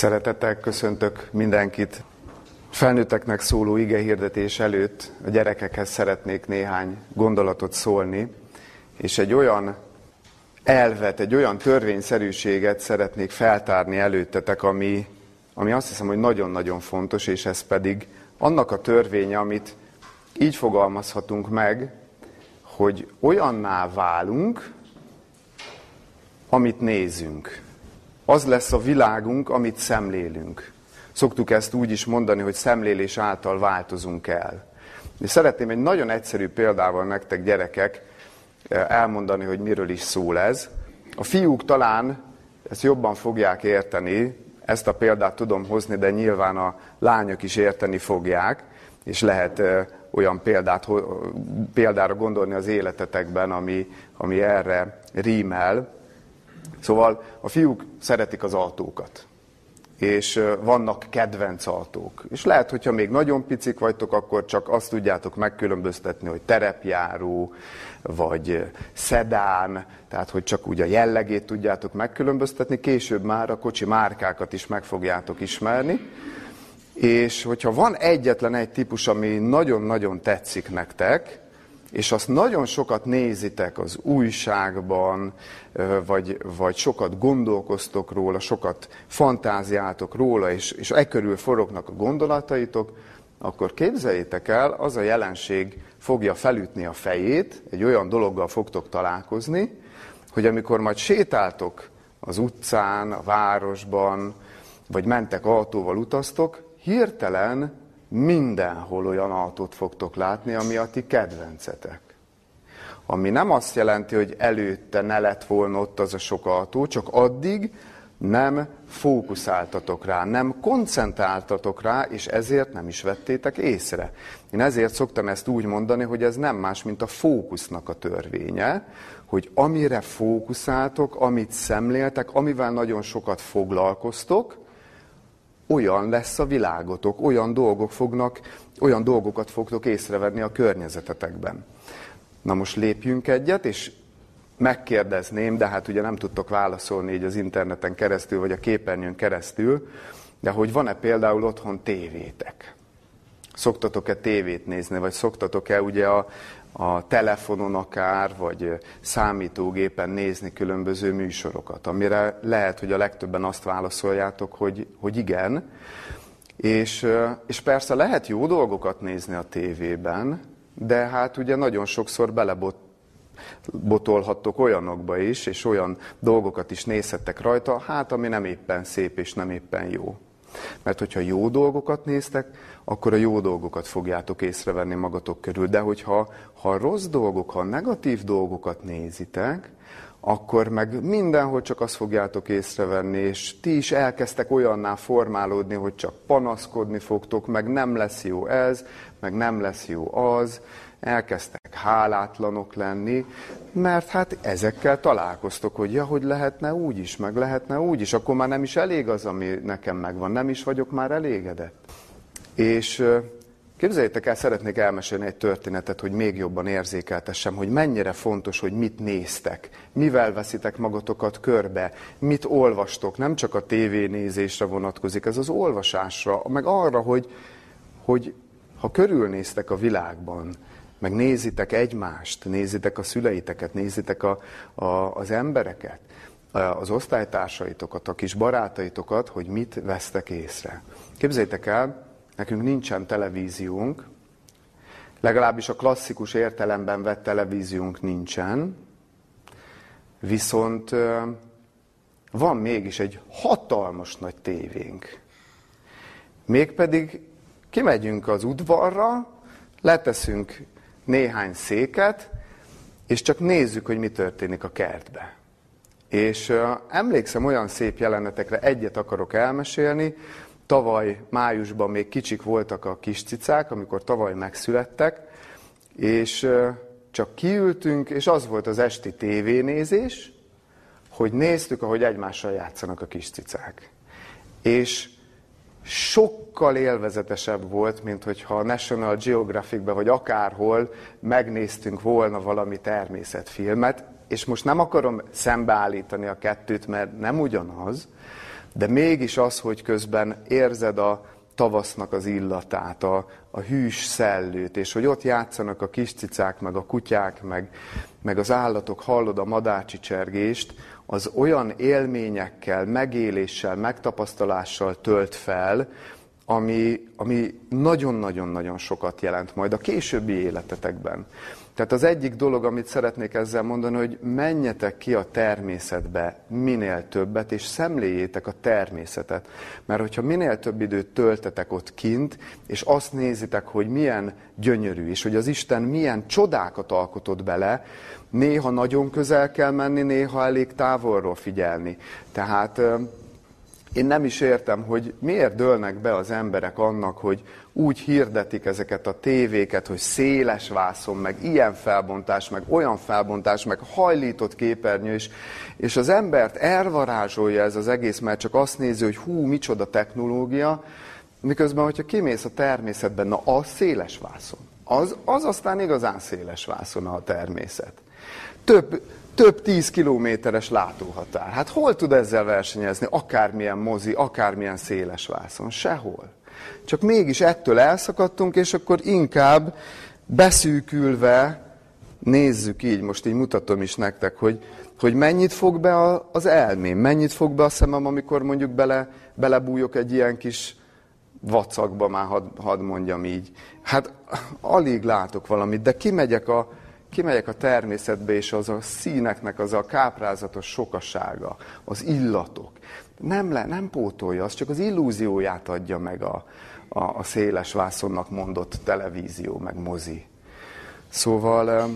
Szeretettel köszöntök mindenkit. Felnőtteknek szóló ige hirdetés előtt a gyerekekhez szeretnék néhány gondolatot szólni, és egy olyan elvet, egy olyan törvényszerűséget szeretnék feltárni előttetek, ami, ami azt hiszem, hogy nagyon-nagyon fontos, és ez pedig annak a törvénye, amit így fogalmazhatunk meg, hogy olyanná válunk, amit nézünk. Az lesz a világunk, amit szemlélünk. Szoktuk ezt úgy is mondani, hogy szemlélés által változunk el. És szeretném egy nagyon egyszerű példával nektek, gyerekek, elmondani, hogy miről is szól ez. A fiúk talán ezt jobban fogják érteni, ezt a példát tudom hozni, de nyilván a lányok is érteni fogják, és lehet olyan példát, példára gondolni az életetekben, ami, ami erre rímel. Szóval a fiúk szeretik az autókat, és vannak kedvenc autók. És lehet, hogyha még nagyon picik vagytok, akkor csak azt tudjátok megkülönböztetni, hogy terepjáró, vagy szedán, tehát hogy csak úgy a jellegét tudjátok megkülönböztetni, később már a kocsi márkákat is meg fogjátok ismerni. És hogyha van egyetlen egy típus, ami nagyon-nagyon tetszik nektek, és azt nagyon sokat nézitek az újságban, vagy, vagy sokat gondolkoztok róla, sokat fantáziáltok róla, és, és e körül forognak a gondolataitok, akkor képzeljétek el, az a jelenség fogja felütni a fejét, egy olyan dologgal fogtok találkozni, hogy amikor majd sétáltok az utcán, a városban, vagy mentek autóval utaztok, hirtelen mindenhol olyan autót fogtok látni, ami a ti kedvencetek. Ami nem azt jelenti, hogy előtte ne lett volna ott az a sok autó, csak addig nem fókuszáltatok rá, nem koncentráltatok rá, és ezért nem is vettétek észre. Én ezért szoktam ezt úgy mondani, hogy ez nem más, mint a fókusznak a törvénye, hogy amire fókuszáltok, amit szemléltek, amivel nagyon sokat foglalkoztok, olyan lesz a világotok, olyan dolgok fognak, olyan dolgokat fogtok észrevenni a környezetetekben. Na most lépjünk egyet, és megkérdezném, de hát ugye nem tudtok válaszolni így az interneten keresztül, vagy a képernyőn keresztül, de hogy van-e például otthon tévétek? Szoktatok-e tévét nézni, vagy szoktatok-e ugye a, a telefonon akár, vagy számítógépen nézni különböző műsorokat, amire lehet, hogy a legtöbben azt válaszoljátok, hogy, hogy igen. És, és persze lehet jó dolgokat nézni a tévében, de hát ugye nagyon sokszor belebot botolhattok olyanokba is, és olyan dolgokat is nézhettek rajta, hát ami nem éppen szép és nem éppen jó. Mert hogyha jó dolgokat néztek, akkor a jó dolgokat fogjátok észrevenni magatok körül. De hogyha ha rossz dolgok, ha negatív dolgokat nézitek, akkor meg mindenhol csak azt fogjátok észrevenni, és ti is elkezdtek olyanná formálódni, hogy csak panaszkodni fogtok, meg nem lesz jó ez, meg nem lesz jó az, elkezdtek hálátlanok lenni, mert hát ezekkel találkoztok, hogy ja, hogy lehetne úgy is, meg lehetne úgy is, akkor már nem is elég az, ami nekem megvan, nem is vagyok már elégedett. És képzeljétek el, szeretnék elmesélni egy történetet, hogy még jobban érzékeltessem, hogy mennyire fontos, hogy mit néztek, mivel veszitek magatokat körbe, mit olvastok, nem csak a tévénézésre vonatkozik, ez az olvasásra, meg arra, hogy, hogy ha körülnéztek a világban, meg nézitek egymást, nézitek a szüleiteket, nézitek a, a, az embereket, az osztálytársaitokat, a kis barátaitokat, hogy mit vesztek észre. Képzeljétek el, nekünk nincsen televíziónk, legalábbis a klasszikus értelemben vett televíziónk nincsen, viszont van mégis egy hatalmas nagy tévénk. Mégpedig kimegyünk az udvarra, leteszünk néhány széket, és csak nézzük, hogy mi történik a kertbe. És emlékszem olyan szép jelenetekre, egyet akarok elmesélni. Tavaly májusban még kicsik voltak a kis cicák, amikor tavaly megszülettek, és csak kiültünk, és az volt az esti tévénézés, hogy néztük, ahogy egymással játszanak a kis cicák. És sokkal élvezetesebb volt, mint hogyha a National Geographic-be vagy akárhol megnéztünk volna valami természetfilmet, és most nem akarom szembeállítani a kettőt, mert nem ugyanaz, De mégis az, hogy közben érzed a tavasznak az illatát, a, a hűs szellőt, és hogy ott játszanak a kis cicák, meg a kutyák, meg, meg az állatok, hallod a madácsi csergést, az olyan élményekkel, megéléssel, megtapasztalással tölt fel, ami, nagyon-nagyon-nagyon sokat jelent majd a későbbi életetekben. Tehát az egyik dolog, amit szeretnék ezzel mondani, hogy menjetek ki a természetbe minél többet, és szemléljétek a természetet. Mert hogyha minél több időt töltetek ott kint, és azt nézitek, hogy milyen gyönyörű, és hogy az Isten milyen csodákat alkotott bele, néha nagyon közel kell menni, néha elég távolról figyelni. Tehát én nem is értem, hogy miért dőlnek be az emberek annak, hogy úgy hirdetik ezeket a tévéket, hogy széles vászon, meg ilyen felbontás, meg olyan felbontás, meg hajlított képernyő, és, és az embert elvarázsolja ez az egész, mert csak azt nézi, hogy hú, micsoda technológia, miközben, hogyha kimész a természetben, na az széles vászon. Az, az aztán igazán széles vászon a természet. Több, több tíz kilométeres látóhatár. Hát hol tud ezzel versenyezni? Akármilyen mozi, akármilyen széles vászon. Sehol. Csak mégis ettől elszakadtunk, és akkor inkább beszűkülve nézzük így, most így mutatom is nektek, hogy, hogy mennyit fog be az elmém, mennyit fog be a szemem, amikor mondjuk bele, belebújok egy ilyen kis vacakba, már hadd had mondjam így. Hát alig látok valamit, de kimegyek a, kimegyek a természetbe, és az a színeknek az a káprázatos sokasága, az illatok, nem, le, nem pótolja, az csak az illúzióját adja meg a, a, a széles vászonnak mondott televízió, meg mozi. Szóval,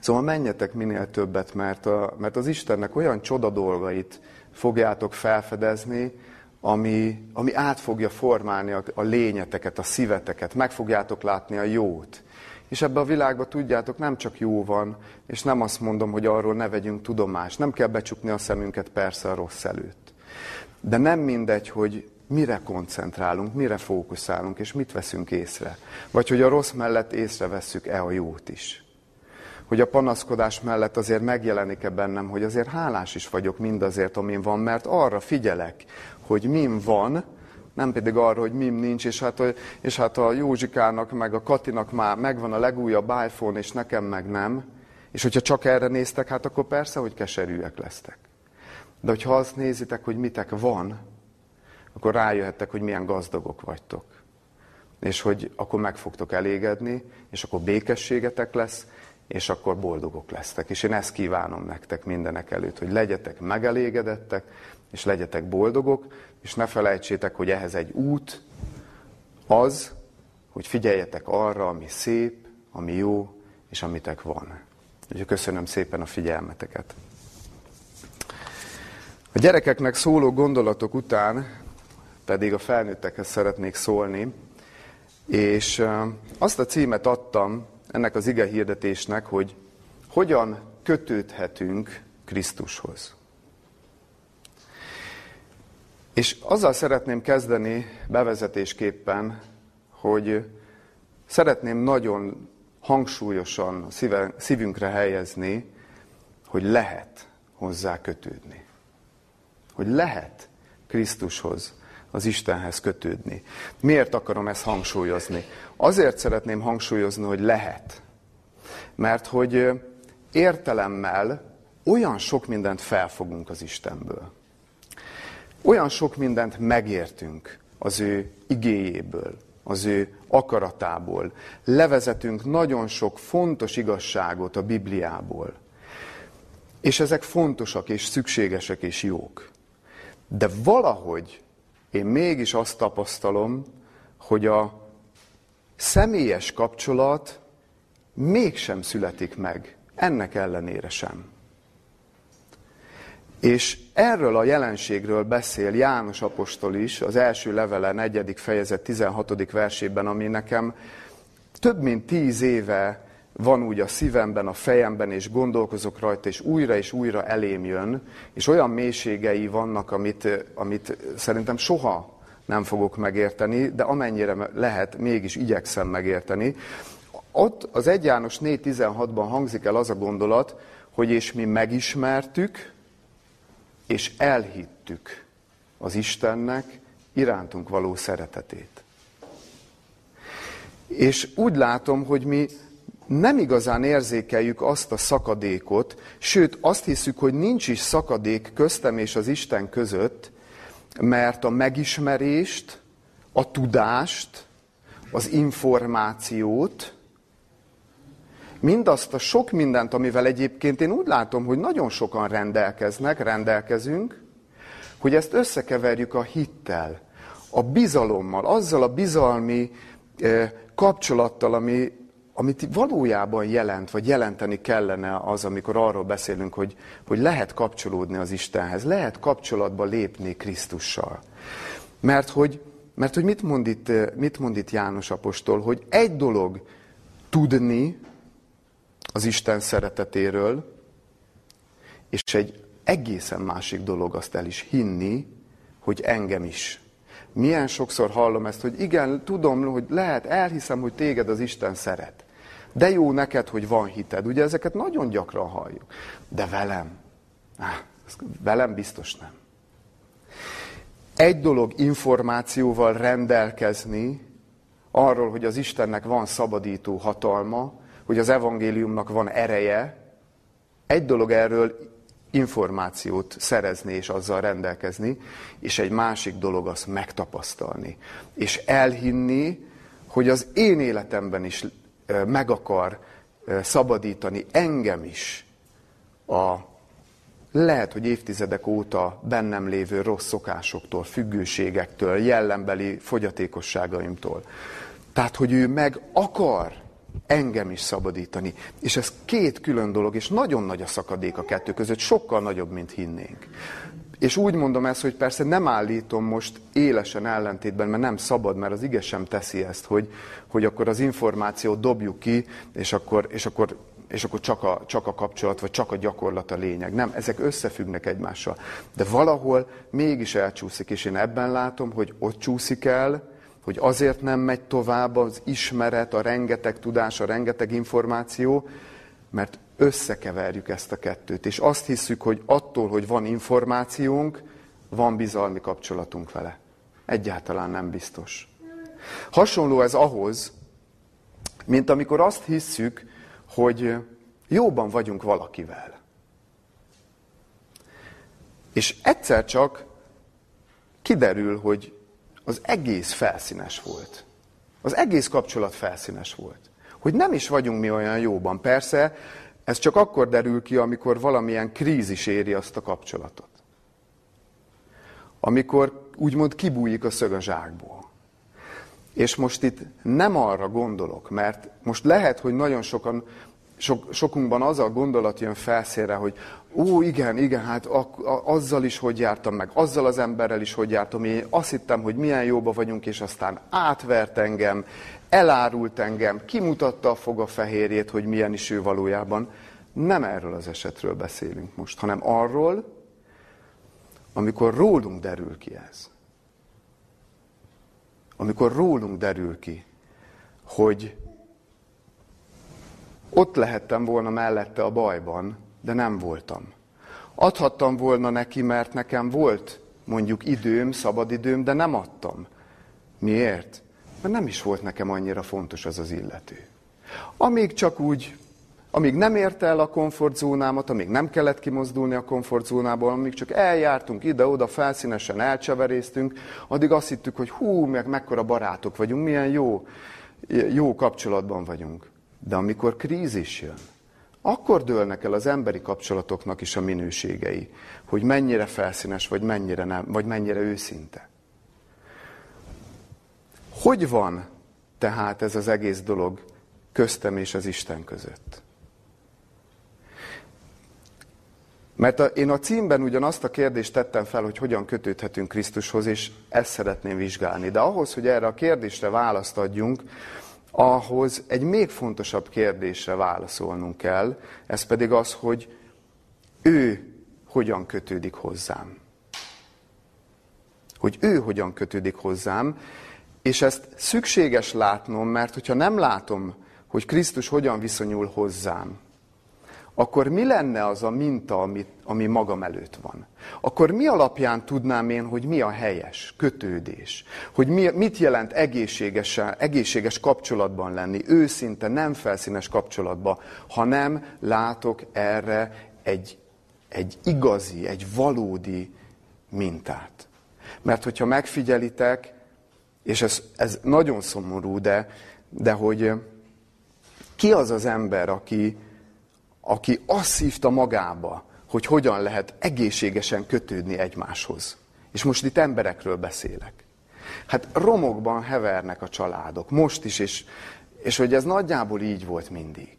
szóval menjetek minél többet, mert, a, mert az Istennek olyan csoda dolgait fogjátok felfedezni, ami, ami át fogja formálni a, a lényeteket, a szíveteket, meg fogjátok látni a jót. És ebbe a világban tudjátok, nem csak jó van, és nem azt mondom, hogy arról ne vegyünk tudomást. Nem kell becsukni a szemünket persze a rossz előtt. De nem mindegy, hogy mire koncentrálunk, mire fókuszálunk, és mit veszünk észre. Vagy hogy a rossz mellett észrevesszük-e a jót is. Hogy a panaszkodás mellett azért megjelenik-e bennem, hogy azért hálás is vagyok mindazért, amin van, mert arra figyelek, hogy min van, nem pedig arra, hogy mim nincs, és hát, és hát a Józsikának, meg a Katinak már megvan a legújabb iPhone, és nekem meg nem. És hogyha csak erre néztek, hát akkor persze, hogy keserűek lesztek. De hogyha azt nézitek, hogy mitek van, akkor rájöhettek, hogy milyen gazdagok vagytok. És hogy akkor meg fogtok elégedni, és akkor békességetek lesz, és akkor boldogok lesztek. És én ezt kívánom nektek mindenek előtt, hogy legyetek megelégedettek, és legyetek boldogok, és ne felejtsétek, hogy ehhez egy út az, hogy figyeljetek arra, ami szép, ami jó, és amitek van. Úgyhogy köszönöm szépen a figyelmeteket. A gyerekeknek szóló gondolatok után pedig a felnőttekhez szeretnék szólni, és azt a címet adtam ennek az ige hirdetésnek, hogy hogyan kötődhetünk Krisztushoz. És azzal szeretném kezdeni bevezetésképpen, hogy szeretném nagyon hangsúlyosan szívünkre helyezni, hogy lehet hozzá kötődni. Hogy lehet Krisztushoz, az Istenhez kötődni. Miért akarom ezt hangsúlyozni? Azért szeretném hangsúlyozni, hogy lehet. Mert hogy értelemmel olyan sok mindent felfogunk az Istenből. Olyan sok mindent megértünk az ő igéjéből, az ő akaratából. Levezetünk nagyon sok fontos igazságot a Bibliából. És ezek fontosak és szükségesek és jók. De valahogy én mégis azt tapasztalom, hogy a személyes kapcsolat mégsem születik meg, ennek ellenére sem. És erről a jelenségről beszél János apostol is az első levele, negyedik fejezet 16. versében, ami nekem több mint tíz éve van úgy a szívemben, a fejemben, és gondolkozok rajta, és újra és újra elém jön, és olyan mélységei vannak, amit, amit szerintem soha nem fogok megérteni, de amennyire lehet, mégis igyekszem megérteni. Ott az 1 János 4.16-ban hangzik el az a gondolat, hogy és mi megismertük, és elhittük az Istennek irántunk való szeretetét. És úgy látom, hogy mi nem igazán érzékeljük azt a szakadékot, sőt azt hiszük, hogy nincs is szakadék köztem és az Isten között, mert a megismerést, a tudást, az információt, mindazt a sok mindent, amivel egyébként én úgy látom, hogy nagyon sokan rendelkeznek, rendelkezünk, hogy ezt összekeverjük a hittel, a bizalommal, azzal a bizalmi eh, kapcsolattal, ami, amit valójában jelent, vagy jelenteni kellene az, amikor arról beszélünk, hogy, hogy lehet kapcsolódni az Istenhez, lehet kapcsolatba lépni Krisztussal. Mert hogy, mert hogy mit, mond itt, mit mond itt János apostol, hogy egy dolog tudni az Isten szeretetéről, és egy egészen másik dolog azt el is hinni, hogy engem is. Milyen sokszor hallom ezt, hogy igen, tudom, hogy lehet, elhiszem, hogy téged az Isten szeret. De jó neked, hogy van hited. Ugye ezeket nagyon gyakran halljuk. De velem? Velem biztos nem. Egy dolog információval rendelkezni arról, hogy az Istennek van szabadító hatalma, hogy az evangéliumnak van ereje, egy dolog erről információt szerezni és azzal rendelkezni, és egy másik dolog azt megtapasztalni. És elhinni, hogy az én életemben is meg akar szabadítani engem is a lehet, hogy évtizedek óta bennem lévő rossz szokásoktól, függőségektől, jellembeli fogyatékosságaimtól. Tehát, hogy ő meg akar engem is szabadítani. És ez két külön dolog, és nagyon nagy a szakadék a kettő között, sokkal nagyobb, mint hinnénk. És úgy mondom ezt, hogy persze nem állítom most élesen ellentétben, mert nem szabad, mert az ige sem teszi ezt, hogy, hogy akkor az információt dobjuk ki, és akkor, és akkor, és akkor csak, a, csak a kapcsolat, vagy csak a gyakorlat a lényeg. Nem, ezek összefüggnek egymással. De valahol mégis elcsúszik, és én ebben látom, hogy ott csúszik el, hogy azért nem megy tovább az ismeret, a rengeteg tudás, a rengeteg információ, mert összekeverjük ezt a kettőt, és azt hiszük, hogy attól, hogy van információnk, van bizalmi kapcsolatunk vele. Egyáltalán nem biztos. Hasonló ez ahhoz, mint amikor azt hisszük, hogy jóban vagyunk valakivel. És egyszer csak kiderül, hogy az egész felszínes volt. Az egész kapcsolat felszínes volt. Hogy nem is vagyunk mi olyan jóban. Persze, ez csak akkor derül ki, amikor valamilyen krízis éri azt a kapcsolatot. Amikor úgymond kibújik a szög a zsákból. És most itt nem arra gondolok, mert most lehet, hogy nagyon sokan sok, sokunkban az a gondolat jön felszére, hogy ó, igen, igen, hát a, a, azzal is hogy jártam meg, azzal az emberrel is hogy jártam, én azt hittem, hogy milyen jóba vagyunk, és aztán átvert engem, elárult engem, kimutatta a foga fehérjét, hogy milyen is ő valójában. Nem erről az esetről beszélünk most, hanem arról, amikor rólunk derül ki ez. Amikor rólunk derül ki, hogy ott lehettem volna mellette a bajban, de nem voltam. Adhattam volna neki, mert nekem volt mondjuk időm, szabadidőm, de nem adtam. Miért? Mert nem is volt nekem annyira fontos az az illető. Amíg csak úgy, amíg nem érte el a komfortzónámat, amíg nem kellett kimozdulni a komfortzónából, amíg csak eljártunk ide-oda, felszínesen elcseveréztünk, addig azt hittük, hogy hú, meg mekkora barátok vagyunk, milyen jó, jó kapcsolatban vagyunk. De amikor krízis jön, akkor dőlnek el az emberi kapcsolatoknak is a minőségei, hogy mennyire felszínes, vagy mennyire, nem, vagy mennyire őszinte. Hogy van tehát ez az egész dolog köztem és az Isten között? Mert a, én a címben ugyan azt a kérdést tettem fel, hogy hogyan kötődhetünk Krisztushoz, és ezt szeretném vizsgálni. De ahhoz, hogy erre a kérdésre választ adjunk, ahhoz egy még fontosabb kérdésre válaszolnunk kell, ez pedig az, hogy ő hogyan kötődik hozzám. Hogy ő hogyan kötődik hozzám, és ezt szükséges látnom, mert hogyha nem látom, hogy Krisztus hogyan viszonyul hozzám, akkor mi lenne az a minta, ami, ami magam előtt van? Akkor mi alapján tudnám én, hogy mi a helyes kötődés? Hogy mi, mit jelent egészséges, egészséges kapcsolatban lenni, őszinte, nem felszínes kapcsolatban, ha nem látok erre egy, egy igazi, egy valódi mintát. Mert hogyha megfigyelitek, és ez, ez nagyon szomorú, de, de hogy ki az az ember, aki, aki azt szívta magába, hogy hogyan lehet egészségesen kötődni egymáshoz. És most itt emberekről beszélek. Hát romokban hevernek a családok, most is, és, és hogy ez nagyjából így volt mindig.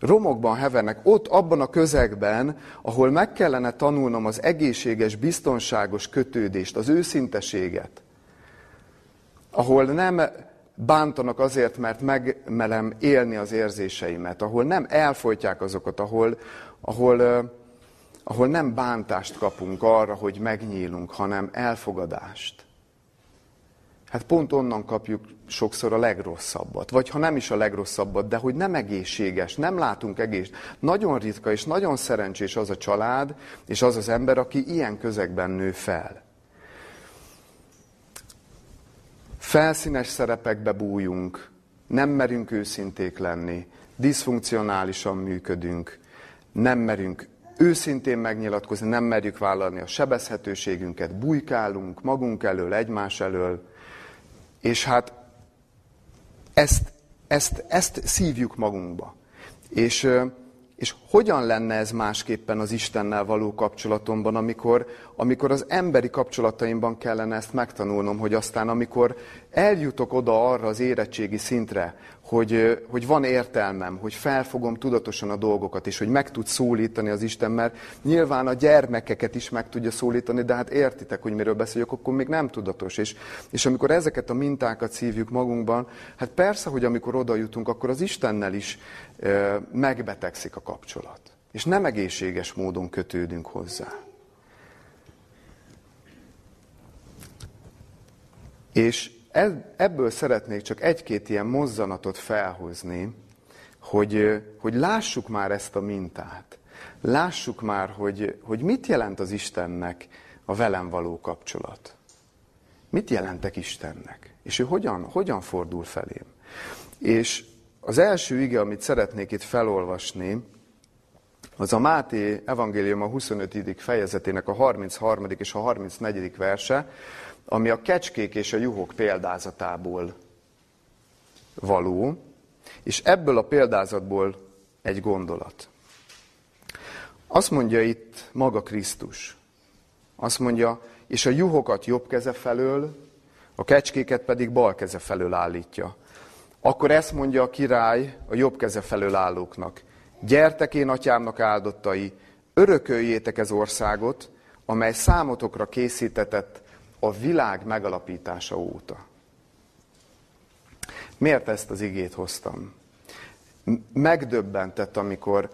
Romokban hevernek, ott abban a közegben, ahol meg kellene tanulnom az egészséges, biztonságos kötődést, az őszinteséget, ahol nem bántanak azért, mert megmelem élni az érzéseimet, ahol nem elfolytják azokat, ahol, ahol, ahol nem bántást kapunk arra, hogy megnyílunk, hanem elfogadást. Hát pont onnan kapjuk sokszor a legrosszabbat. Vagy ha nem is a legrosszabbat, de hogy nem egészséges, nem látunk egész. Nagyon ritka és nagyon szerencsés az a család, és az az ember, aki ilyen közegben nő fel. Felszínes szerepekbe bújunk, nem merünk őszinték lenni, diszfunkcionálisan működünk, nem merünk őszintén megnyilatkozni, nem merjük vállalni a sebezhetőségünket, bujkálunk magunk elől, egymás elől, és hát ezt, ezt, ezt szívjuk magunkba. És és hogyan lenne ez másképpen az Istennel való kapcsolatomban, amikor, amikor az emberi kapcsolataimban kellene ezt megtanulnom, hogy aztán amikor eljutok oda arra az érettségi szintre, hogy, hogy van értelmem, hogy felfogom tudatosan a dolgokat, és hogy meg tud szólítani az Isten, mert nyilván a gyermekeket is meg tudja szólítani, de hát értitek, hogy miről beszéljük, akkor még nem tudatos. És, és amikor ezeket a mintákat szívjuk magunkban, hát persze, hogy amikor oda jutunk, akkor az Istennel is e, megbetegszik a kapcsolat. És nem egészséges módon kötődünk hozzá. És ebből szeretnék csak egy-két ilyen mozzanatot felhozni, hogy, hogy lássuk már ezt a mintát. Lássuk már, hogy, hogy mit jelent az Istennek a velem való kapcsolat. Mit jelentek Istennek? És ő hogyan, hogyan fordul felém? És az első ige, amit szeretnék itt felolvasni, az a Máté evangélium a 25. fejezetének a 33. és a 34. verse, ami a kecskék és a juhok példázatából való, és ebből a példázatból egy gondolat. Azt mondja itt maga Krisztus. Azt mondja, és a juhokat jobb keze felől, a kecskéket pedig bal keze felől állítja. Akkor ezt mondja a király a jobb keze felől állóknak. Gyertek én atyámnak áldottai, örököljétek ez országot, amely számotokra készítetett a világ megalapítása óta. Miért ezt az igét hoztam? Megdöbbentett, amikor,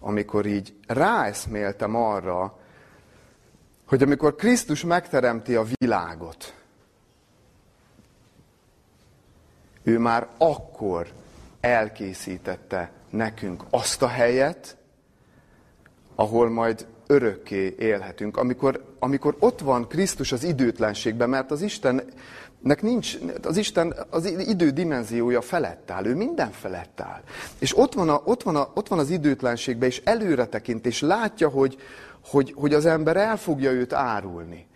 amikor így ráeszméltem arra, hogy amikor Krisztus megteremti a világot, ő már akkor elkészítette nekünk azt a helyet, ahol majd örökké élhetünk, amikor, amikor ott van Krisztus az időtlenségben, mert az Istennek nincs, az Isten az idő dimenziója felett áll, ő minden felett áll. És ott van, a, ott van, a, ott van az időtlenségben, és előre tekint, és látja, hogy, hogy, hogy az ember el fogja őt árulni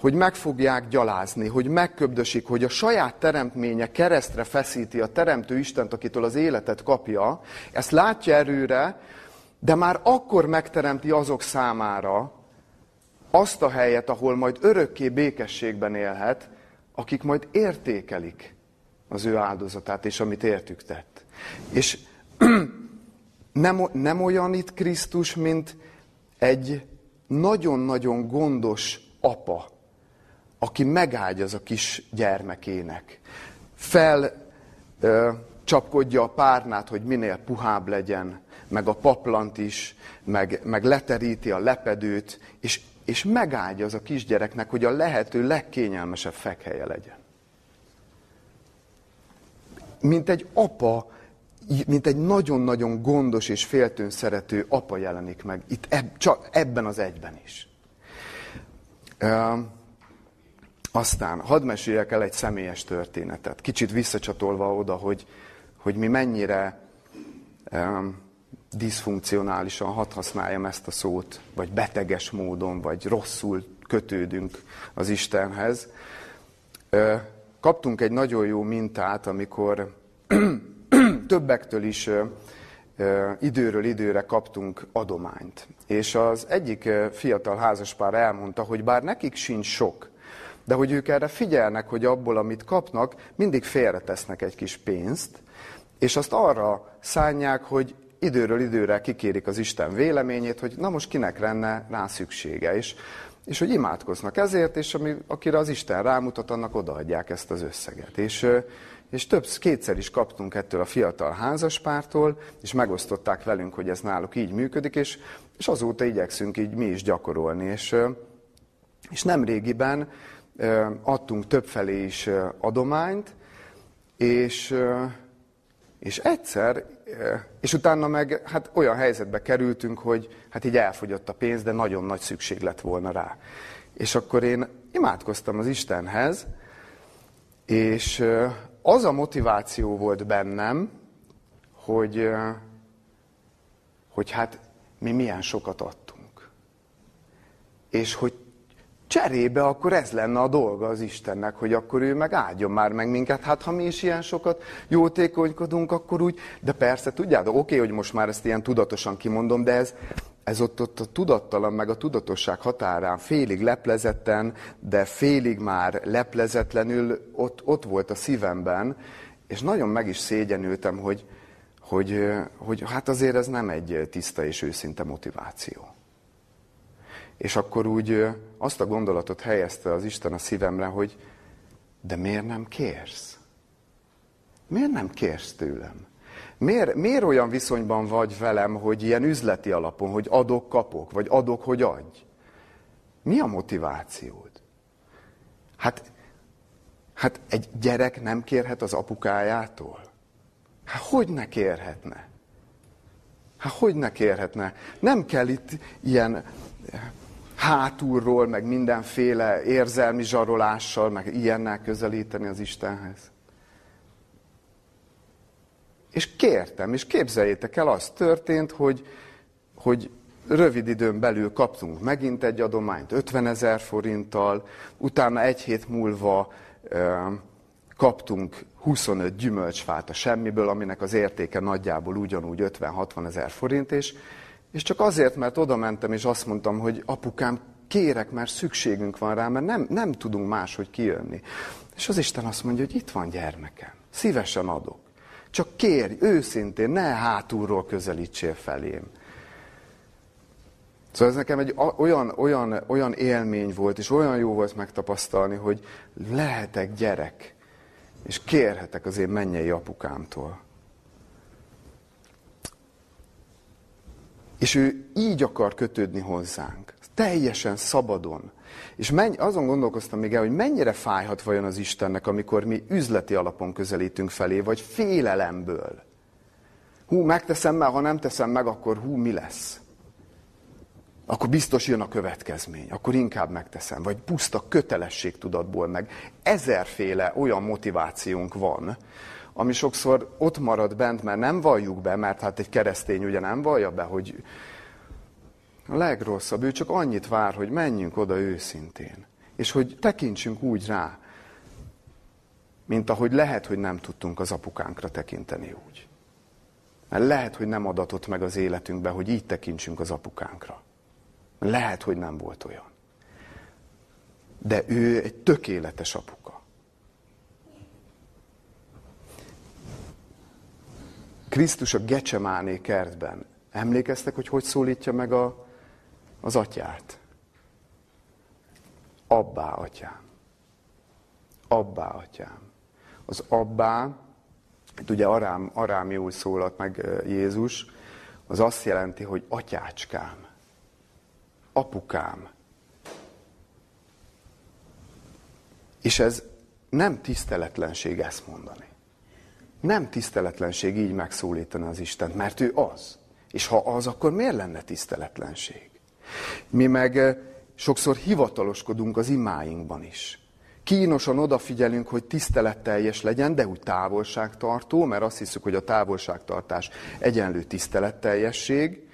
hogy meg fogják gyalázni, hogy megköbdösik, hogy a saját teremtménye keresztre feszíti a teremtő Istent, akitől az életet kapja, ezt látja erőre, de már akkor megteremti azok számára azt a helyet, ahol majd örökké békességben élhet, akik majd értékelik az ő áldozatát, és amit értük tett. És nem, nem olyan itt Krisztus, mint egy nagyon-nagyon gondos apa, aki megágyaz a kis gyermekének. Fel ö, csapkodja a párnát, hogy minél puhább legyen, meg a paplant is, meg, meg leteríti a lepedőt, és, és megágyaz a kisgyereknek, hogy a lehető legkényelmesebb fekhelye legyen. Mint egy apa mint egy nagyon-nagyon gondos és féltőn szerető apa jelenik meg itt eb, csak ebben az egyben is. Uh, aztán hadd meséljek el egy személyes történetet, kicsit visszacsatolva oda, hogy, hogy mi mennyire um, diszfunkcionálisan, hadd használjam ezt a szót, vagy beteges módon, vagy rosszul kötődünk az Istenhez. Kaptunk egy nagyon jó mintát, amikor többektől is időről időre kaptunk adományt. És az egyik fiatal házaspár elmondta, hogy bár nekik sincs sok, de hogy ők erre figyelnek, hogy abból, amit kapnak, mindig félretesznek egy kis pénzt, és azt arra szánják, hogy időről időre kikérik az Isten véleményét, hogy na most kinek lenne rá szüksége, és, és hogy imádkoznak ezért, és ami, akire az Isten rámutat, annak odaadják ezt az összeget. És, és több, kétszer is kaptunk ettől a fiatal házaspártól, és megosztották velünk, hogy ez náluk így működik, és, és azóta igyekszünk így mi is gyakorolni. És, és nem régiben adtunk többfelé is adományt, és, és egyszer, és utána meg hát olyan helyzetbe kerültünk, hogy hát így elfogyott a pénz, de nagyon nagy szükség lett volna rá. És akkor én imádkoztam az Istenhez, és az a motiváció volt bennem, hogy, hogy hát mi milyen sokat adtunk. És hogy Cserébe akkor ez lenne a dolga az Istennek, hogy akkor ő meg áldjon már meg minket. Hát ha mi is ilyen sokat jótékonykodunk, akkor úgy, de persze tudjátok, oké, hogy most már ezt ilyen tudatosan kimondom, de ez, ez ott, ott a tudattalan, meg a tudatosság határán félig leplezetten, de félig már leplezetlenül ott, ott volt a szívemben, és nagyon meg is szégyenültem, hogy, hogy, hogy hát azért ez nem egy tiszta és őszinte motiváció. És akkor úgy azt a gondolatot helyezte az Isten a szívemre, hogy de miért nem kérsz? Miért nem kérsz tőlem? Miért, miért olyan viszonyban vagy velem, hogy ilyen üzleti alapon, hogy adok, kapok, vagy adok, hogy adj? Mi a motivációd? Hát, hát egy gyerek nem kérhet az apukájától? Hát hogy ne kérhetne? Hát hogy ne kérhetne? Nem kell itt ilyen hátulról, meg mindenféle érzelmi zsarolással, meg ilyennel közelíteni az Istenhez. És kértem, és képzeljétek el, az történt, hogy, hogy rövid időn belül kaptunk megint egy adományt 50 ezer forinttal, utána egy hét múlva ö, kaptunk 25 gyümölcsfát a semmiből, aminek az értéke nagyjából ugyanúgy 50-60 ezer forint, és és csak azért, mert oda mentem, és azt mondtam, hogy apukám, kérek, mert szükségünk van rá, mert nem, nem tudunk máshogy kijönni. És az Isten azt mondja, hogy itt van gyermekem, szívesen adok. Csak kérj, őszintén, ne hátulról közelítsél felém. Szóval ez nekem egy olyan, olyan, olyan élmény volt, és olyan jó volt megtapasztalni, hogy lehetek gyerek, és kérhetek az én mennyei apukámtól. És ő így akar kötődni hozzánk. Teljesen szabadon. És menny, azon gondolkoztam még el, hogy mennyire fájhat vajon az Istennek, amikor mi üzleti alapon közelítünk felé, vagy félelemből. Hú, megteszem meg, ha nem teszem meg, akkor hú, mi lesz? Akkor biztos jön a következmény, akkor inkább megteszem. Vagy puszta kötelességtudatból meg. Ezerféle olyan motivációnk van, ami sokszor ott marad bent, mert nem valljuk be, mert hát egy keresztény ugye nem vallja be, hogy a legrosszabb, ő csak annyit vár, hogy menjünk oda őszintén. És hogy tekintsünk úgy rá, mint ahogy lehet, hogy nem tudtunk az apukánkra tekinteni úgy. Mert lehet, hogy nem adatott meg az életünkbe, hogy így tekintsünk az apukánkra. Lehet, hogy nem volt olyan. De ő egy tökéletes apuka. Krisztus a Gecsemáné kertben. Emlékeztek, hogy hogy szólítja meg a, az atyát? Abbá, atyám. Abbá, atyám. Az abbá, itt ugye arám, arámiul szólalt meg Jézus, az azt jelenti, hogy atyácskám, apukám. És ez nem tiszteletlenség ezt mondani. Nem tiszteletlenség így megszólítani az Istent, mert ő az. És ha az, akkor miért lenne tiszteletlenség? Mi meg eh, sokszor hivataloskodunk az imáinkban is. Kínosan odafigyelünk, hogy tiszteletteljes legyen, de úgy távolságtartó, mert azt hiszük, hogy a távolságtartás egyenlő tisztelettelyesség.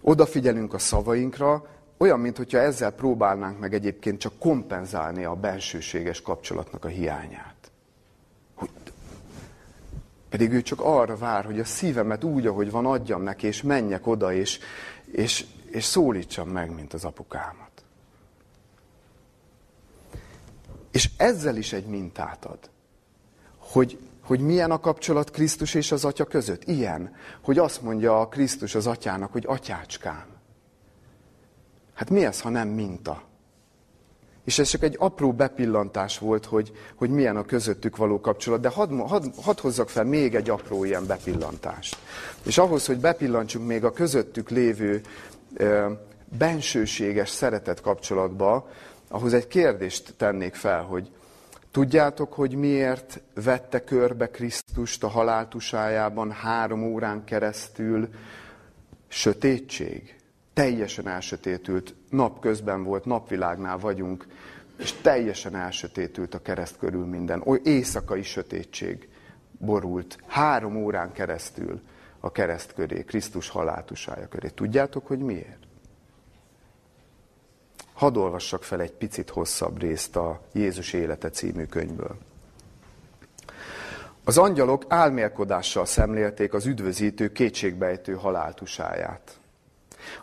Odafigyelünk a szavainkra, olyan, mintha ezzel próbálnánk meg egyébként csak kompenzálni a bensőséges kapcsolatnak a hiányát. Pedig ő csak arra vár, hogy a szívemet úgy, ahogy van, adjam neki, és menjek oda, és, és, és szólítsam meg, mint az apukámat. És ezzel is egy mintát ad. Hogy, hogy milyen a kapcsolat Krisztus és az Atya között. Ilyen, hogy azt mondja a Krisztus az Atyának, hogy Atyácskám. Hát mi ez, ha nem minta? És ez csak egy apró bepillantás volt, hogy, hogy milyen a közöttük való kapcsolat, de hadd had, had hozzak fel még egy apró ilyen bepillantást. És ahhoz, hogy bepillantsunk még a közöttük lévő e, bensőséges szeretet kapcsolatba, ahhoz egy kérdést tennék fel, hogy tudjátok, hogy miért vette körbe Krisztust a haláltusájában három órán keresztül sötétség? Teljesen elsötétült, napközben volt, napvilágnál vagyunk, és teljesen elsötétült a kereszt körül minden. Oly éjszakai sötétség borult három órán keresztül a kereszt köré, Krisztus haláltusája köré. Tudjátok, hogy miért? Hadd olvassak fel egy picit hosszabb részt a Jézus élete című könyvből. Az angyalok álmélkodással szemlélték az üdvözítő kétségbejtő haláltusáját.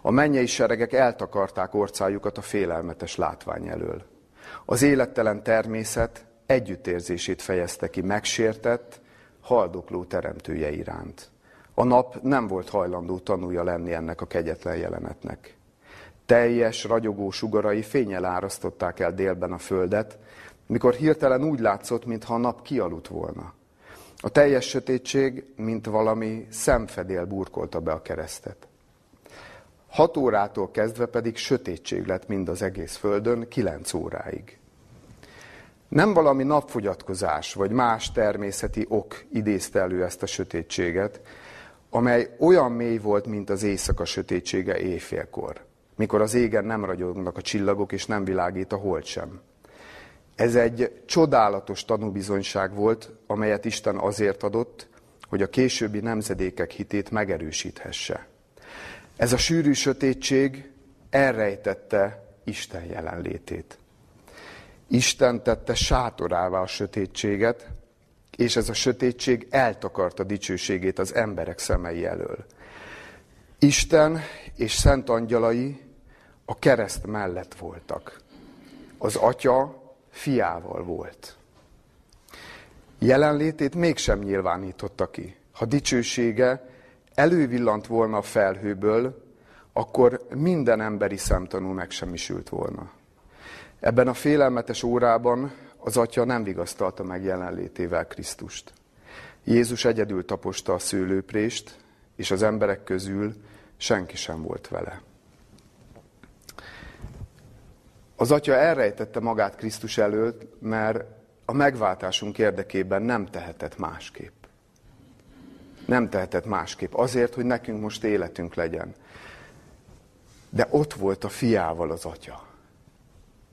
A mennyei seregek eltakarták orcájukat a félelmetes látvány elől. Az élettelen természet együttérzését fejezte ki megsértett, haldokló teremtője iránt. A nap nem volt hajlandó tanulja lenni ennek a kegyetlen jelenetnek. Teljes, ragyogó sugarai fényel árasztották el délben a földet, mikor hirtelen úgy látszott, mintha a nap kialudt volna. A teljes sötétség, mint valami szemfedél burkolta be a keresztet. Hat órától kezdve pedig sötétség lett mind az egész földön, kilenc óráig. Nem valami napfogyatkozás, vagy más természeti ok idézte elő ezt a sötétséget, amely olyan mély volt, mint az éjszaka sötétsége éjfélkor mikor az égen nem ragyognak a csillagok, és nem világít a hold sem. Ez egy csodálatos tanúbizonyság volt, amelyet Isten azért adott, hogy a későbbi nemzedékek hitét megerősíthesse. Ez a sűrű sötétség elrejtette Isten jelenlétét. Isten tette sátorává a sötétséget, és ez a sötétség eltakarta dicsőségét az emberek szemei elől. Isten és szent angyalai a kereszt mellett voltak. Az atya fiával volt. Jelenlétét mégsem nyilvánította ki. Ha dicsősége elővillant volna a felhőből, akkor minden emberi szemtanú megsemmisült volna. Ebben a félelmetes órában az atya nem vigasztalta meg jelenlétével Krisztust. Jézus egyedül taposta a szőlőprést, és az emberek közül senki sem volt vele. Az atya elrejtette magát Krisztus előtt, mert a megváltásunk érdekében nem tehetett másképp. Nem tehetett másképp. Azért, hogy nekünk most életünk legyen. De ott volt a fiával az atya.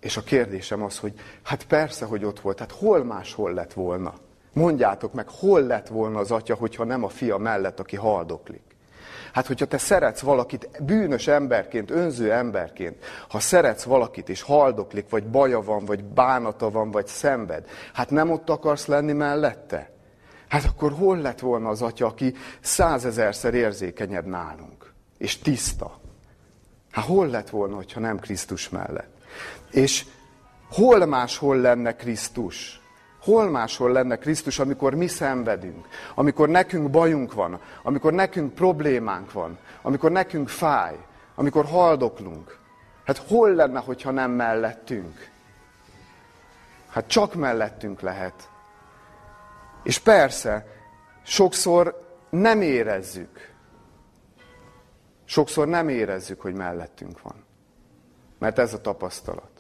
És a kérdésem az, hogy hát persze, hogy ott volt, hát hol máshol lett volna? Mondjátok meg, hol lett volna az atya, hogyha nem a fia mellett, aki haldoklik? Hát, hogyha te szeretsz valakit bűnös emberként, önző emberként, ha szeretsz valakit, és haldoklik, vagy baja van, vagy bánata van, vagy szenved, hát nem ott akarsz lenni mellette? Hát akkor hol lett volna az atya, aki százezerszer érzékenyebb nálunk, és tiszta? Hát hol lett volna, hogyha nem Krisztus mellett? És hol máshol lenne Krisztus? Hol máshol lenne Krisztus, amikor mi szenvedünk, amikor nekünk bajunk van, amikor nekünk problémánk van, amikor nekünk fáj, amikor haldoklunk? Hát hol lenne, hogyha nem mellettünk? Hát csak mellettünk lehet. És persze, sokszor nem érezzük. Sokszor nem érezzük, hogy mellettünk van. Mert ez a tapasztalat.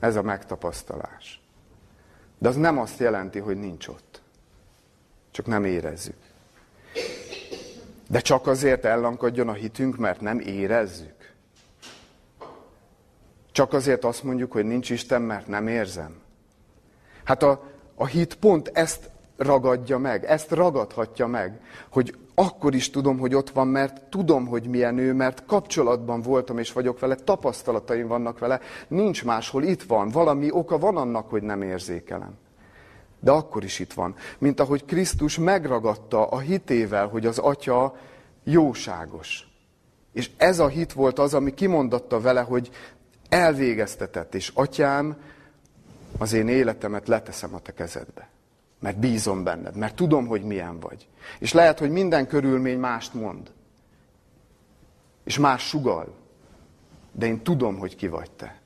Ez a megtapasztalás. De az nem azt jelenti, hogy nincs ott. csak nem érezzük. De csak azért ellankadjon a hitünk, mert nem érezzük. Csak azért azt mondjuk, hogy nincs Isten, mert nem érzem. Hát a, a hit pont ezt ragadja meg, ezt ragadhatja meg, hogy akkor is tudom, hogy ott van, mert tudom, hogy milyen ő, mert kapcsolatban voltam és vagyok vele, tapasztalataim vannak vele, nincs máshol, itt van, valami oka van annak, hogy nem érzékelem. De akkor is itt van. Mint ahogy Krisztus megragadta a hitével, hogy az atya jóságos. És ez a hit volt az, ami kimondatta vele, hogy elvégeztetett, és atyám, az én életemet leteszem a te kezedbe. Mert bízom benned, mert tudom, hogy milyen vagy. És lehet, hogy minden körülmény mást mond. És más sugal. De én tudom, hogy ki vagy te.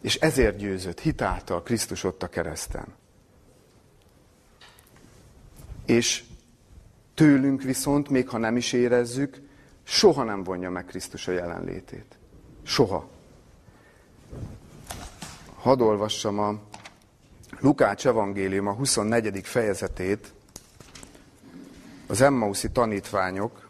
És ezért győzött hitáltal Krisztus ott a kereszten. És tőlünk viszont, még ha nem is érezzük, soha nem vonja meg Krisztus a jelenlétét. Soha. Hadd olvassam a Lukács evangélium a 24. fejezetét, az Emmauszi tanítványok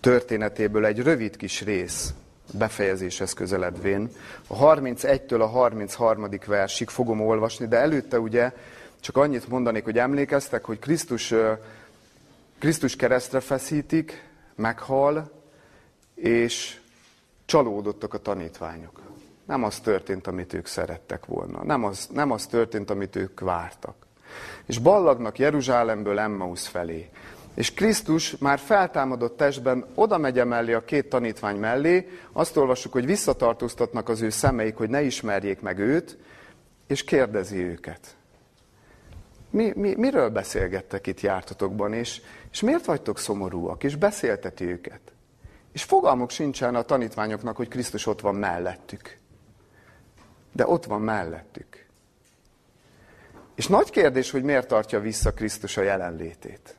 történetéből egy rövid kis rész befejezéshez közeledvén. A 31-től a 33. versig fogom olvasni, de előtte ugye csak annyit mondanék, hogy emlékeztek, hogy Krisztus, Krisztus keresztre feszítik, meghal, és csalódottak a tanítványok. Nem az történt, amit ők szerettek volna. Nem az, nem az történt, amit ők vártak. És ballagnak Jeruzsálemből Emmaus felé. És Krisztus már feltámadott testben oda megy mellé a két tanítvány mellé, azt olvassuk, hogy visszatartóztatnak az ő szemeik, hogy ne ismerjék meg őt, és kérdezi őket. Mi, mi, miről beszélgettek itt jártatokban, és, és miért vagytok szomorúak, és beszélteti őket? És fogalmuk sincsen a tanítványoknak, hogy Krisztus ott van mellettük de ott van mellettük. És nagy kérdés, hogy miért tartja vissza Krisztus a jelenlétét.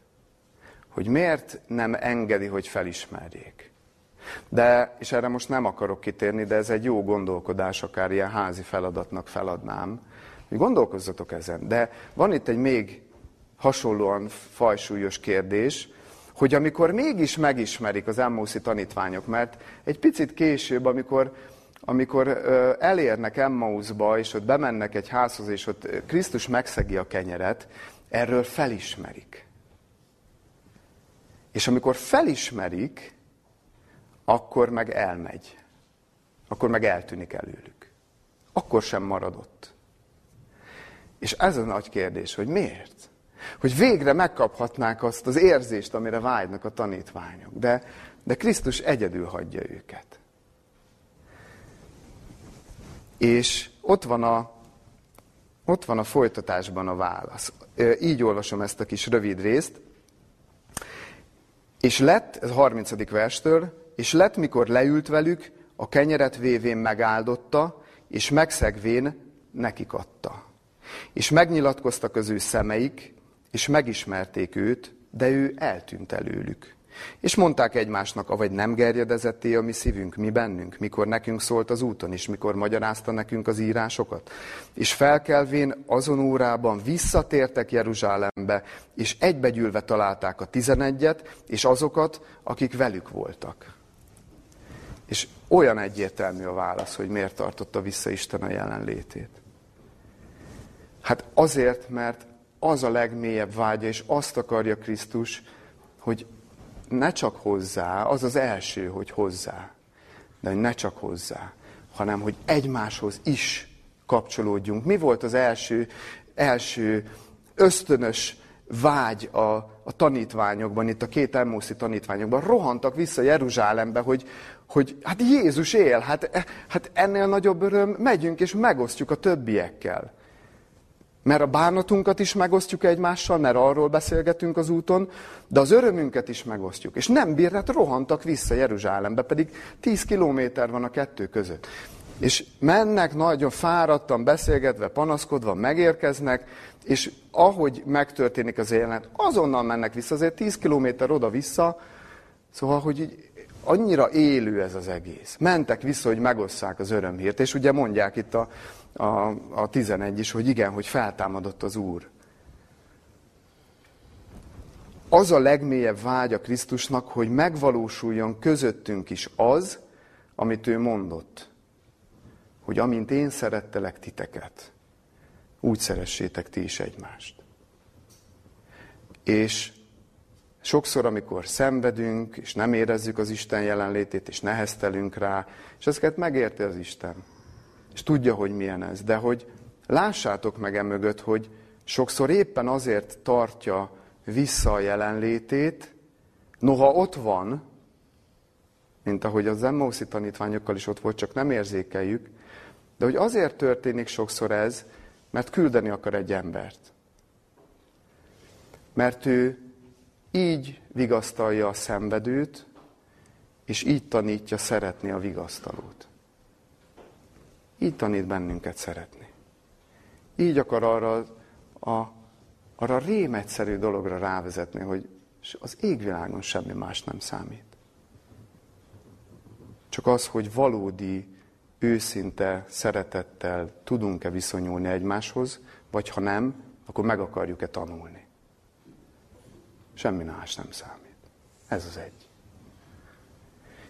Hogy miért nem engedi, hogy felismerjék. De, és erre most nem akarok kitérni, de ez egy jó gondolkodás, akár ilyen házi feladatnak feladnám, hogy gondolkozzatok ezen. De van itt egy még hasonlóan fajsúlyos kérdés, hogy amikor mégis megismerik az Emmószi tanítványok, mert egy picit később, amikor amikor elérnek Emmausba, és ott bemennek egy házhoz, és ott Krisztus megszegi a kenyeret, erről felismerik. És amikor felismerik, akkor meg elmegy. Akkor meg eltűnik előlük. Akkor sem maradott. És ez a nagy kérdés, hogy miért? Hogy végre megkaphatnák azt az érzést, amire vágynak a tanítványok. De, de Krisztus egyedül hagyja őket. És ott van a, ott van a folytatásban a válasz. Így olvasom ezt a kis rövid részt. És lett, ez a 30. verstől, és lett, mikor leült velük, a kenyeret vévén megáldotta, és megszegvén nekik adta. És megnyilatkoztak az ő szemeik, és megismerték őt, de ő eltűnt előlük. És mondták egymásnak, avagy nem gerjedezetté a mi szívünk, mi bennünk, mikor nekünk szólt az úton, és mikor magyarázta nekünk az írásokat. És felkelvén azon órában visszatértek Jeruzsálembe, és egybegyűlve találták a tizenegyet, és azokat, akik velük voltak. És olyan egyértelmű a válasz, hogy miért tartotta vissza Isten a jelenlétét. Hát azért, mert az a legmélyebb vágya, és azt akarja Krisztus, hogy ne csak hozzá, az az első, hogy hozzá, de hogy ne csak hozzá, hanem hogy egymáshoz is kapcsolódjunk. Mi volt az első, első ösztönös vágy a, a tanítványokban, itt a két Emmószi tanítványokban, rohantak vissza Jeruzsálembe, hogy, hogy hát Jézus él, hát, hát ennél nagyobb öröm, megyünk és megosztjuk a többiekkel. Mert a bánatunkat is megosztjuk egymással, mert arról beszélgetünk az úton, de az örömünket is megosztjuk. És nem bírhat, rohantak vissza Jeruzsálembe, pedig 10 kilométer van a kettő között. És mennek nagyon fáradtan, beszélgetve, panaszkodva, megérkeznek, és ahogy megtörténik az jelenet, azonnal mennek vissza, azért 10 kilométer oda-vissza, szóval, hogy így annyira élő ez az egész. Mentek vissza, hogy megosszák az örömhírt, és ugye mondják itt a, a, a 11 is, hogy igen, hogy feltámadott az Úr. Az a legmélyebb vágy a Krisztusnak, hogy megvalósuljon közöttünk is az, amit ő mondott. Hogy amint én szerettelek titeket, úgy szeressétek ti is egymást. És sokszor, amikor szenvedünk, és nem érezzük az Isten jelenlétét, és neheztelünk rá, és ezeket megérti az Isten. És tudja, hogy milyen ez. De hogy lássátok meg emögött, hogy sokszor éppen azért tartja vissza a jelenlétét, noha ott van, mint ahogy az Emmauszi tanítványokkal is ott volt, csak nem érzékeljük, de hogy azért történik sokszor ez, mert küldeni akar egy embert. Mert ő így vigasztalja a szenvedőt, és így tanítja szeretni a vigasztalót. Így tanít bennünket szeretni. Így akar arra a, arra a rémegyszerű dologra rávezetni, hogy az égvilágon semmi más nem számít. Csak az, hogy valódi, őszinte szeretettel tudunk-e viszonyulni egymáshoz, vagy ha nem, akkor meg akarjuk-e tanulni. Semmi más nem számít. Ez az egy.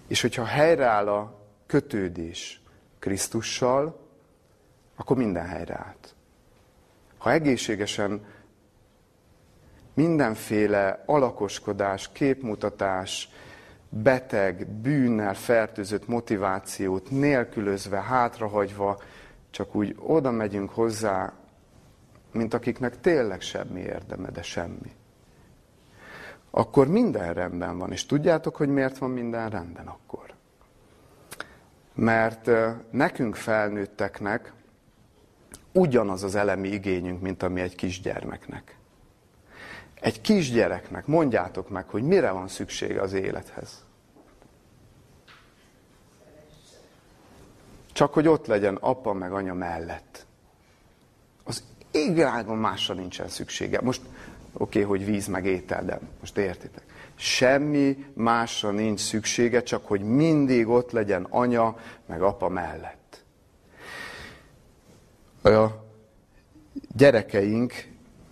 És hogyha helyreáll a kötődés Krisztussal, akkor minden helyreállt. Ha egészségesen mindenféle alakoskodás, képmutatás, beteg, bűnnel fertőzött motivációt nélkülözve, hátrahagyva, csak úgy oda megyünk hozzá, mint akiknek tényleg semmi érdeme, de semmi. Akkor minden rendben van. És tudjátok, hogy miért van minden rendben akkor? Mert nekünk felnőtteknek ugyanaz az elemi igényünk, mint ami egy kisgyermeknek. Egy kisgyereknek mondjátok meg, hogy mire van szüksége az élethez. Csak hogy ott legyen apa meg anya mellett. Az égvilágon másra nincsen szüksége. Most oké, okay, hogy víz meg étel, de most értitek. Semmi másra nincs szüksége, csak hogy mindig ott legyen anya meg apa mellett. A gyerekeink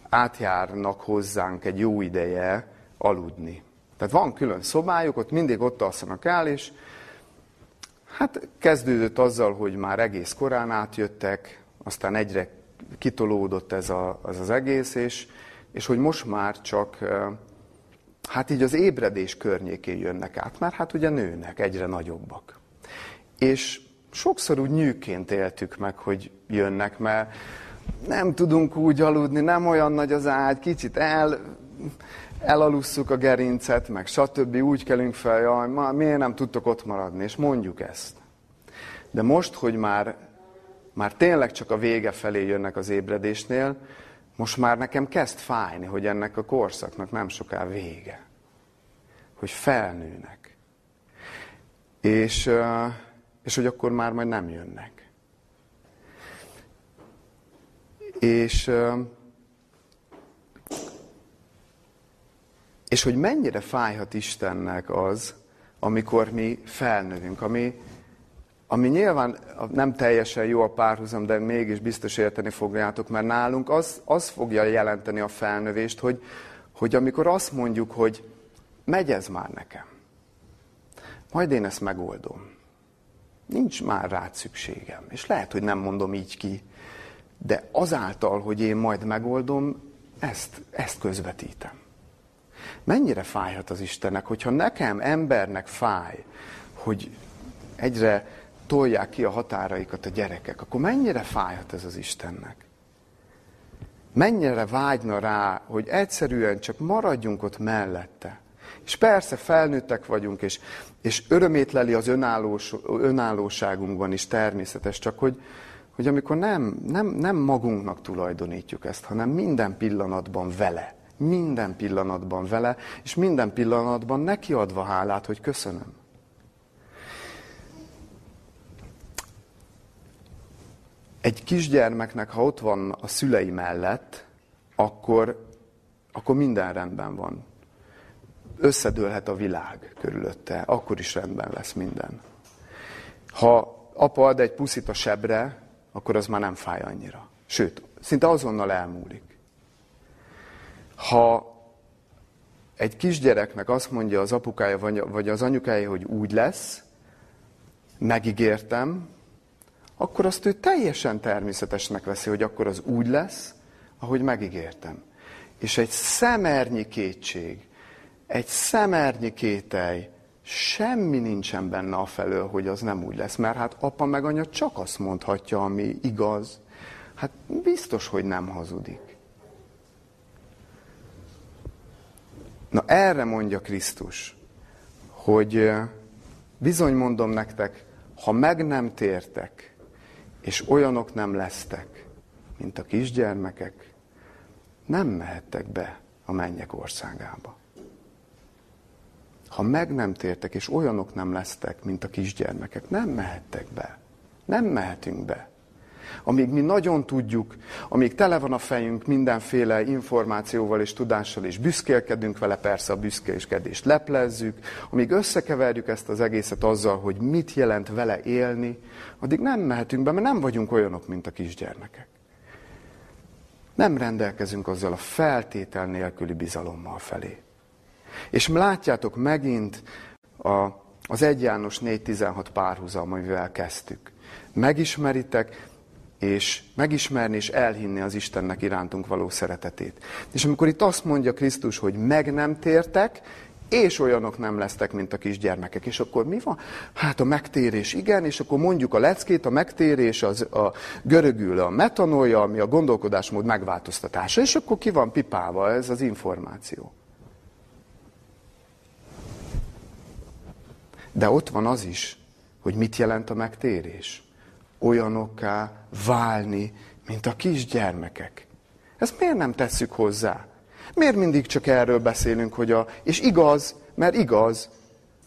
átjárnak hozzánk egy jó ideje aludni. Tehát van külön szobájuk, ott mindig ott alszanak el, és hát kezdődött azzal, hogy már egész korán átjöttek, aztán egyre kitolódott ez a, az, az egész, és, és hogy most már csak hát így az ébredés környékén jönnek át, mert hát ugye nőnek, egyre nagyobbak. És sokszor úgy nyűként éltük meg, hogy jönnek, mert nem tudunk úgy aludni, nem olyan nagy az ágy, kicsit el, elalusszuk a gerincet, meg stb. úgy kelünk fel, jaj, ma, miért nem tudtok ott maradni, és mondjuk ezt. De most, hogy már, már tényleg csak a vége felé jönnek az ébredésnél, most már nekem kezd fájni, hogy ennek a korszaknak nem soká vége. Hogy felnőnek. És, és hogy akkor már majd nem jönnek. És, és hogy mennyire fájhat Istennek az, amikor mi felnövünk, ami, ami nyilván nem teljesen jó a párhuzam, de mégis biztos érteni fogjátok, mert nálunk az, az fogja jelenteni a felnövést, hogy, hogy amikor azt mondjuk, hogy megy ez már nekem, majd én ezt megoldom. Nincs már rád szükségem. És lehet, hogy nem mondom így ki, de azáltal, hogy én majd megoldom, ezt, ezt közvetítem. Mennyire fájhat az Istennek, hogyha nekem, embernek fáj, hogy egyre tolják ki a határaikat a gyerekek, akkor mennyire fájhat ez az Istennek? Mennyire vágyna rá, hogy egyszerűen csak maradjunk ott mellette. És persze felnőttek vagyunk, és, és örömét leli az önállós, önállóságunkban is természetes, csak hogy, hogy amikor nem, nem, nem magunknak tulajdonítjuk ezt, hanem minden pillanatban vele, minden pillanatban vele, és minden pillanatban neki adva hálát, hogy köszönöm. Egy kisgyermeknek, ha ott van a szülei mellett, akkor, akkor minden rendben van. összedőlhet a világ körülötte, akkor is rendben lesz minden. Ha apa ad egy puszit a sebre, akkor az már nem fáj annyira. Sőt, szinte azonnal elmúlik. Ha egy kisgyereknek azt mondja az apukája vagy az anyukája, hogy úgy lesz, megígértem, akkor azt ő teljesen természetesnek veszi, hogy akkor az úgy lesz, ahogy megígértem. És egy szemernyi kétség, egy szemernyi kételj, semmi nincsen benne a felől, hogy az nem úgy lesz. Mert hát apa meg anya csak azt mondhatja, ami igaz. Hát biztos, hogy nem hazudik. Na erre mondja Krisztus, hogy bizony mondom nektek, ha meg nem tértek, és olyanok nem lesztek, mint a kisgyermekek, nem mehettek be a mennyek országába. Ha meg nem tértek, és olyanok nem lesztek, mint a kisgyermekek, nem mehettek be. Nem mehetünk be. Amíg mi nagyon tudjuk, amíg tele van a fejünk mindenféle információval és tudással, és büszkélkedünk vele, persze a büszkéskedést leplezzük, amíg összekeverjük ezt az egészet azzal, hogy mit jelent vele élni, addig nem mehetünk be, mert nem vagyunk olyanok, mint a kisgyermekek. Nem rendelkezünk azzal a feltétel nélküli bizalommal felé. És látjátok megint a, az 1 János 4.16 párhuzam, amivel kezdtük. Megismeritek, és megismerni és elhinni az Istennek irántunk való szeretetét. És amikor itt azt mondja Krisztus, hogy meg nem tértek, és olyanok nem lesztek, mint a kisgyermekek. És akkor mi van? Hát a megtérés, igen, és akkor mondjuk a leckét, a megtérés, az, a görögül a metanolja, ami a gondolkodásmód megváltoztatása, és akkor ki van pipálva ez az információ. De ott van az is, hogy mit jelent a megtérés olyanokká válni, mint a kisgyermekek. Ezt miért nem tesszük hozzá? Miért mindig csak erről beszélünk, hogy a... És igaz, mert igaz,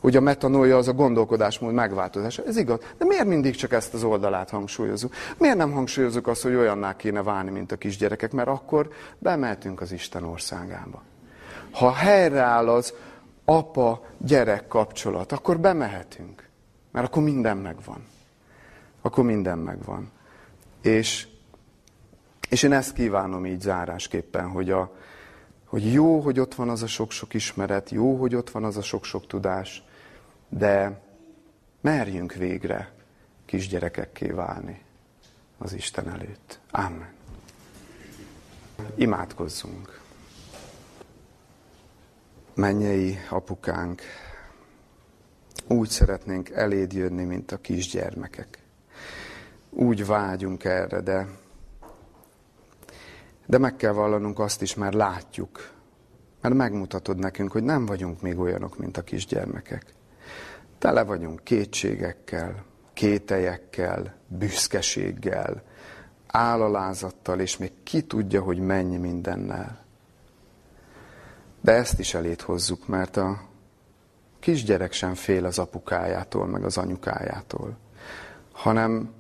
hogy a metanolja az a gondolkodásmód megváltozása. Ez igaz. De miért mindig csak ezt az oldalát hangsúlyozunk? Miért nem hangsúlyozunk azt, hogy olyanná kéne válni, mint a kisgyerekek? Mert akkor bemeltünk az Isten országába. Ha helyreáll az apa-gyerek kapcsolat, akkor bemehetünk. Mert akkor minden megvan akkor minden megvan. És, és én ezt kívánom így zárásképpen, hogy, a, hogy jó, hogy ott van az a sok-sok ismeret, jó, hogy ott van az a sok-sok tudás, de merjünk végre kisgyerekekké válni az Isten előtt. Amen. Imádkozzunk. Mennyei apukánk, úgy szeretnénk eléd jönni, mint a kisgyermekek úgy vágyunk erre, de, de meg kell vallanunk azt is, mert látjuk, mert megmutatod nekünk, hogy nem vagyunk még olyanok, mint a kisgyermekek. Tele vagyunk kétségekkel, kételyekkel, büszkeséggel, állalázattal, és még ki tudja, hogy mennyi mindennel. De ezt is elét hozzuk, mert a kisgyerek sem fél az apukájától, meg az anyukájától, hanem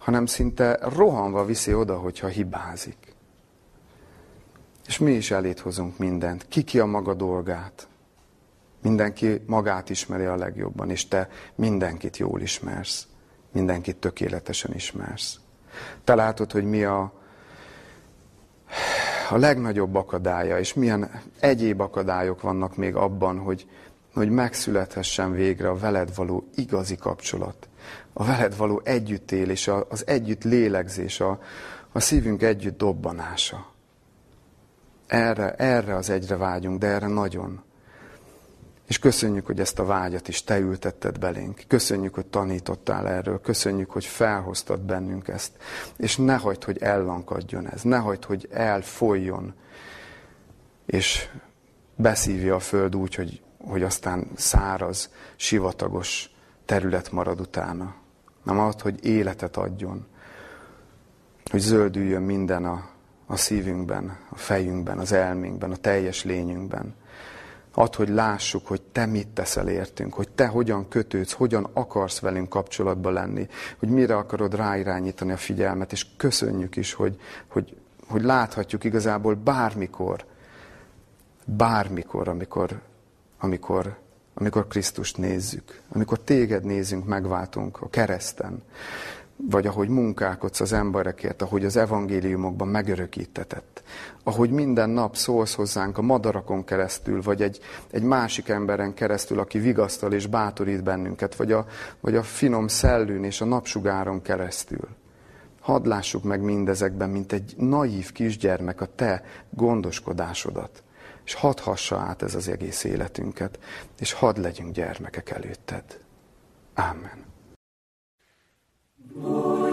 hanem szinte rohanva viszi oda, hogyha hibázik. És mi is elét hozunk mindent. Ki a maga dolgát. Mindenki magát ismeri a legjobban, és te mindenkit jól ismersz. Mindenkit tökéletesen ismersz. Te látod, hogy mi a, a legnagyobb akadálya, és milyen egyéb akadályok vannak még abban, hogy, hogy megszülethessen végre a veled való igazi kapcsolat a veled való együttélés, az együtt lélegzés, a, a szívünk együtt dobbanása. Erre, erre az egyre vágyunk, de erre nagyon. És köszönjük, hogy ezt a vágyat is te ültetted belénk. Köszönjük, hogy tanítottál erről. Köszönjük, hogy felhoztad bennünk ezt. És ne hagyd, hogy ellankadjon ez. Ne hagyd, hogy elfolyjon. És beszívja a föld úgy, hogy, hogy aztán száraz, sivatagos terület marad utána. Nem ad, hogy életet adjon, hogy zöldüljön minden a, a szívünkben, a fejünkben, az elménkben, a teljes lényünkben. Ad, hogy lássuk, hogy te mit teszel értünk, hogy te hogyan kötődsz, hogyan akarsz velünk kapcsolatba lenni, hogy mire akarod ráirányítani a figyelmet, és köszönjük is, hogy, hogy, hogy láthatjuk igazából bármikor, bármikor, amikor amikor, amikor Krisztust nézzük, amikor téged nézünk, megváltunk a kereszten, vagy ahogy munkálkodsz az emberekért, ahogy az evangéliumokban megörökítetett, ahogy minden nap szólsz hozzánk a madarakon keresztül, vagy egy, egy másik emberen keresztül, aki vigasztal és bátorít bennünket, vagy a, vagy a finom szellőn és a napsugáron keresztül. Hadd lássuk meg mindezekben, mint egy naív kisgyermek a te gondoskodásodat. És hadd hassa át ez az egész életünket, és hadd legyünk gyermekek előtted. Amen. Mondj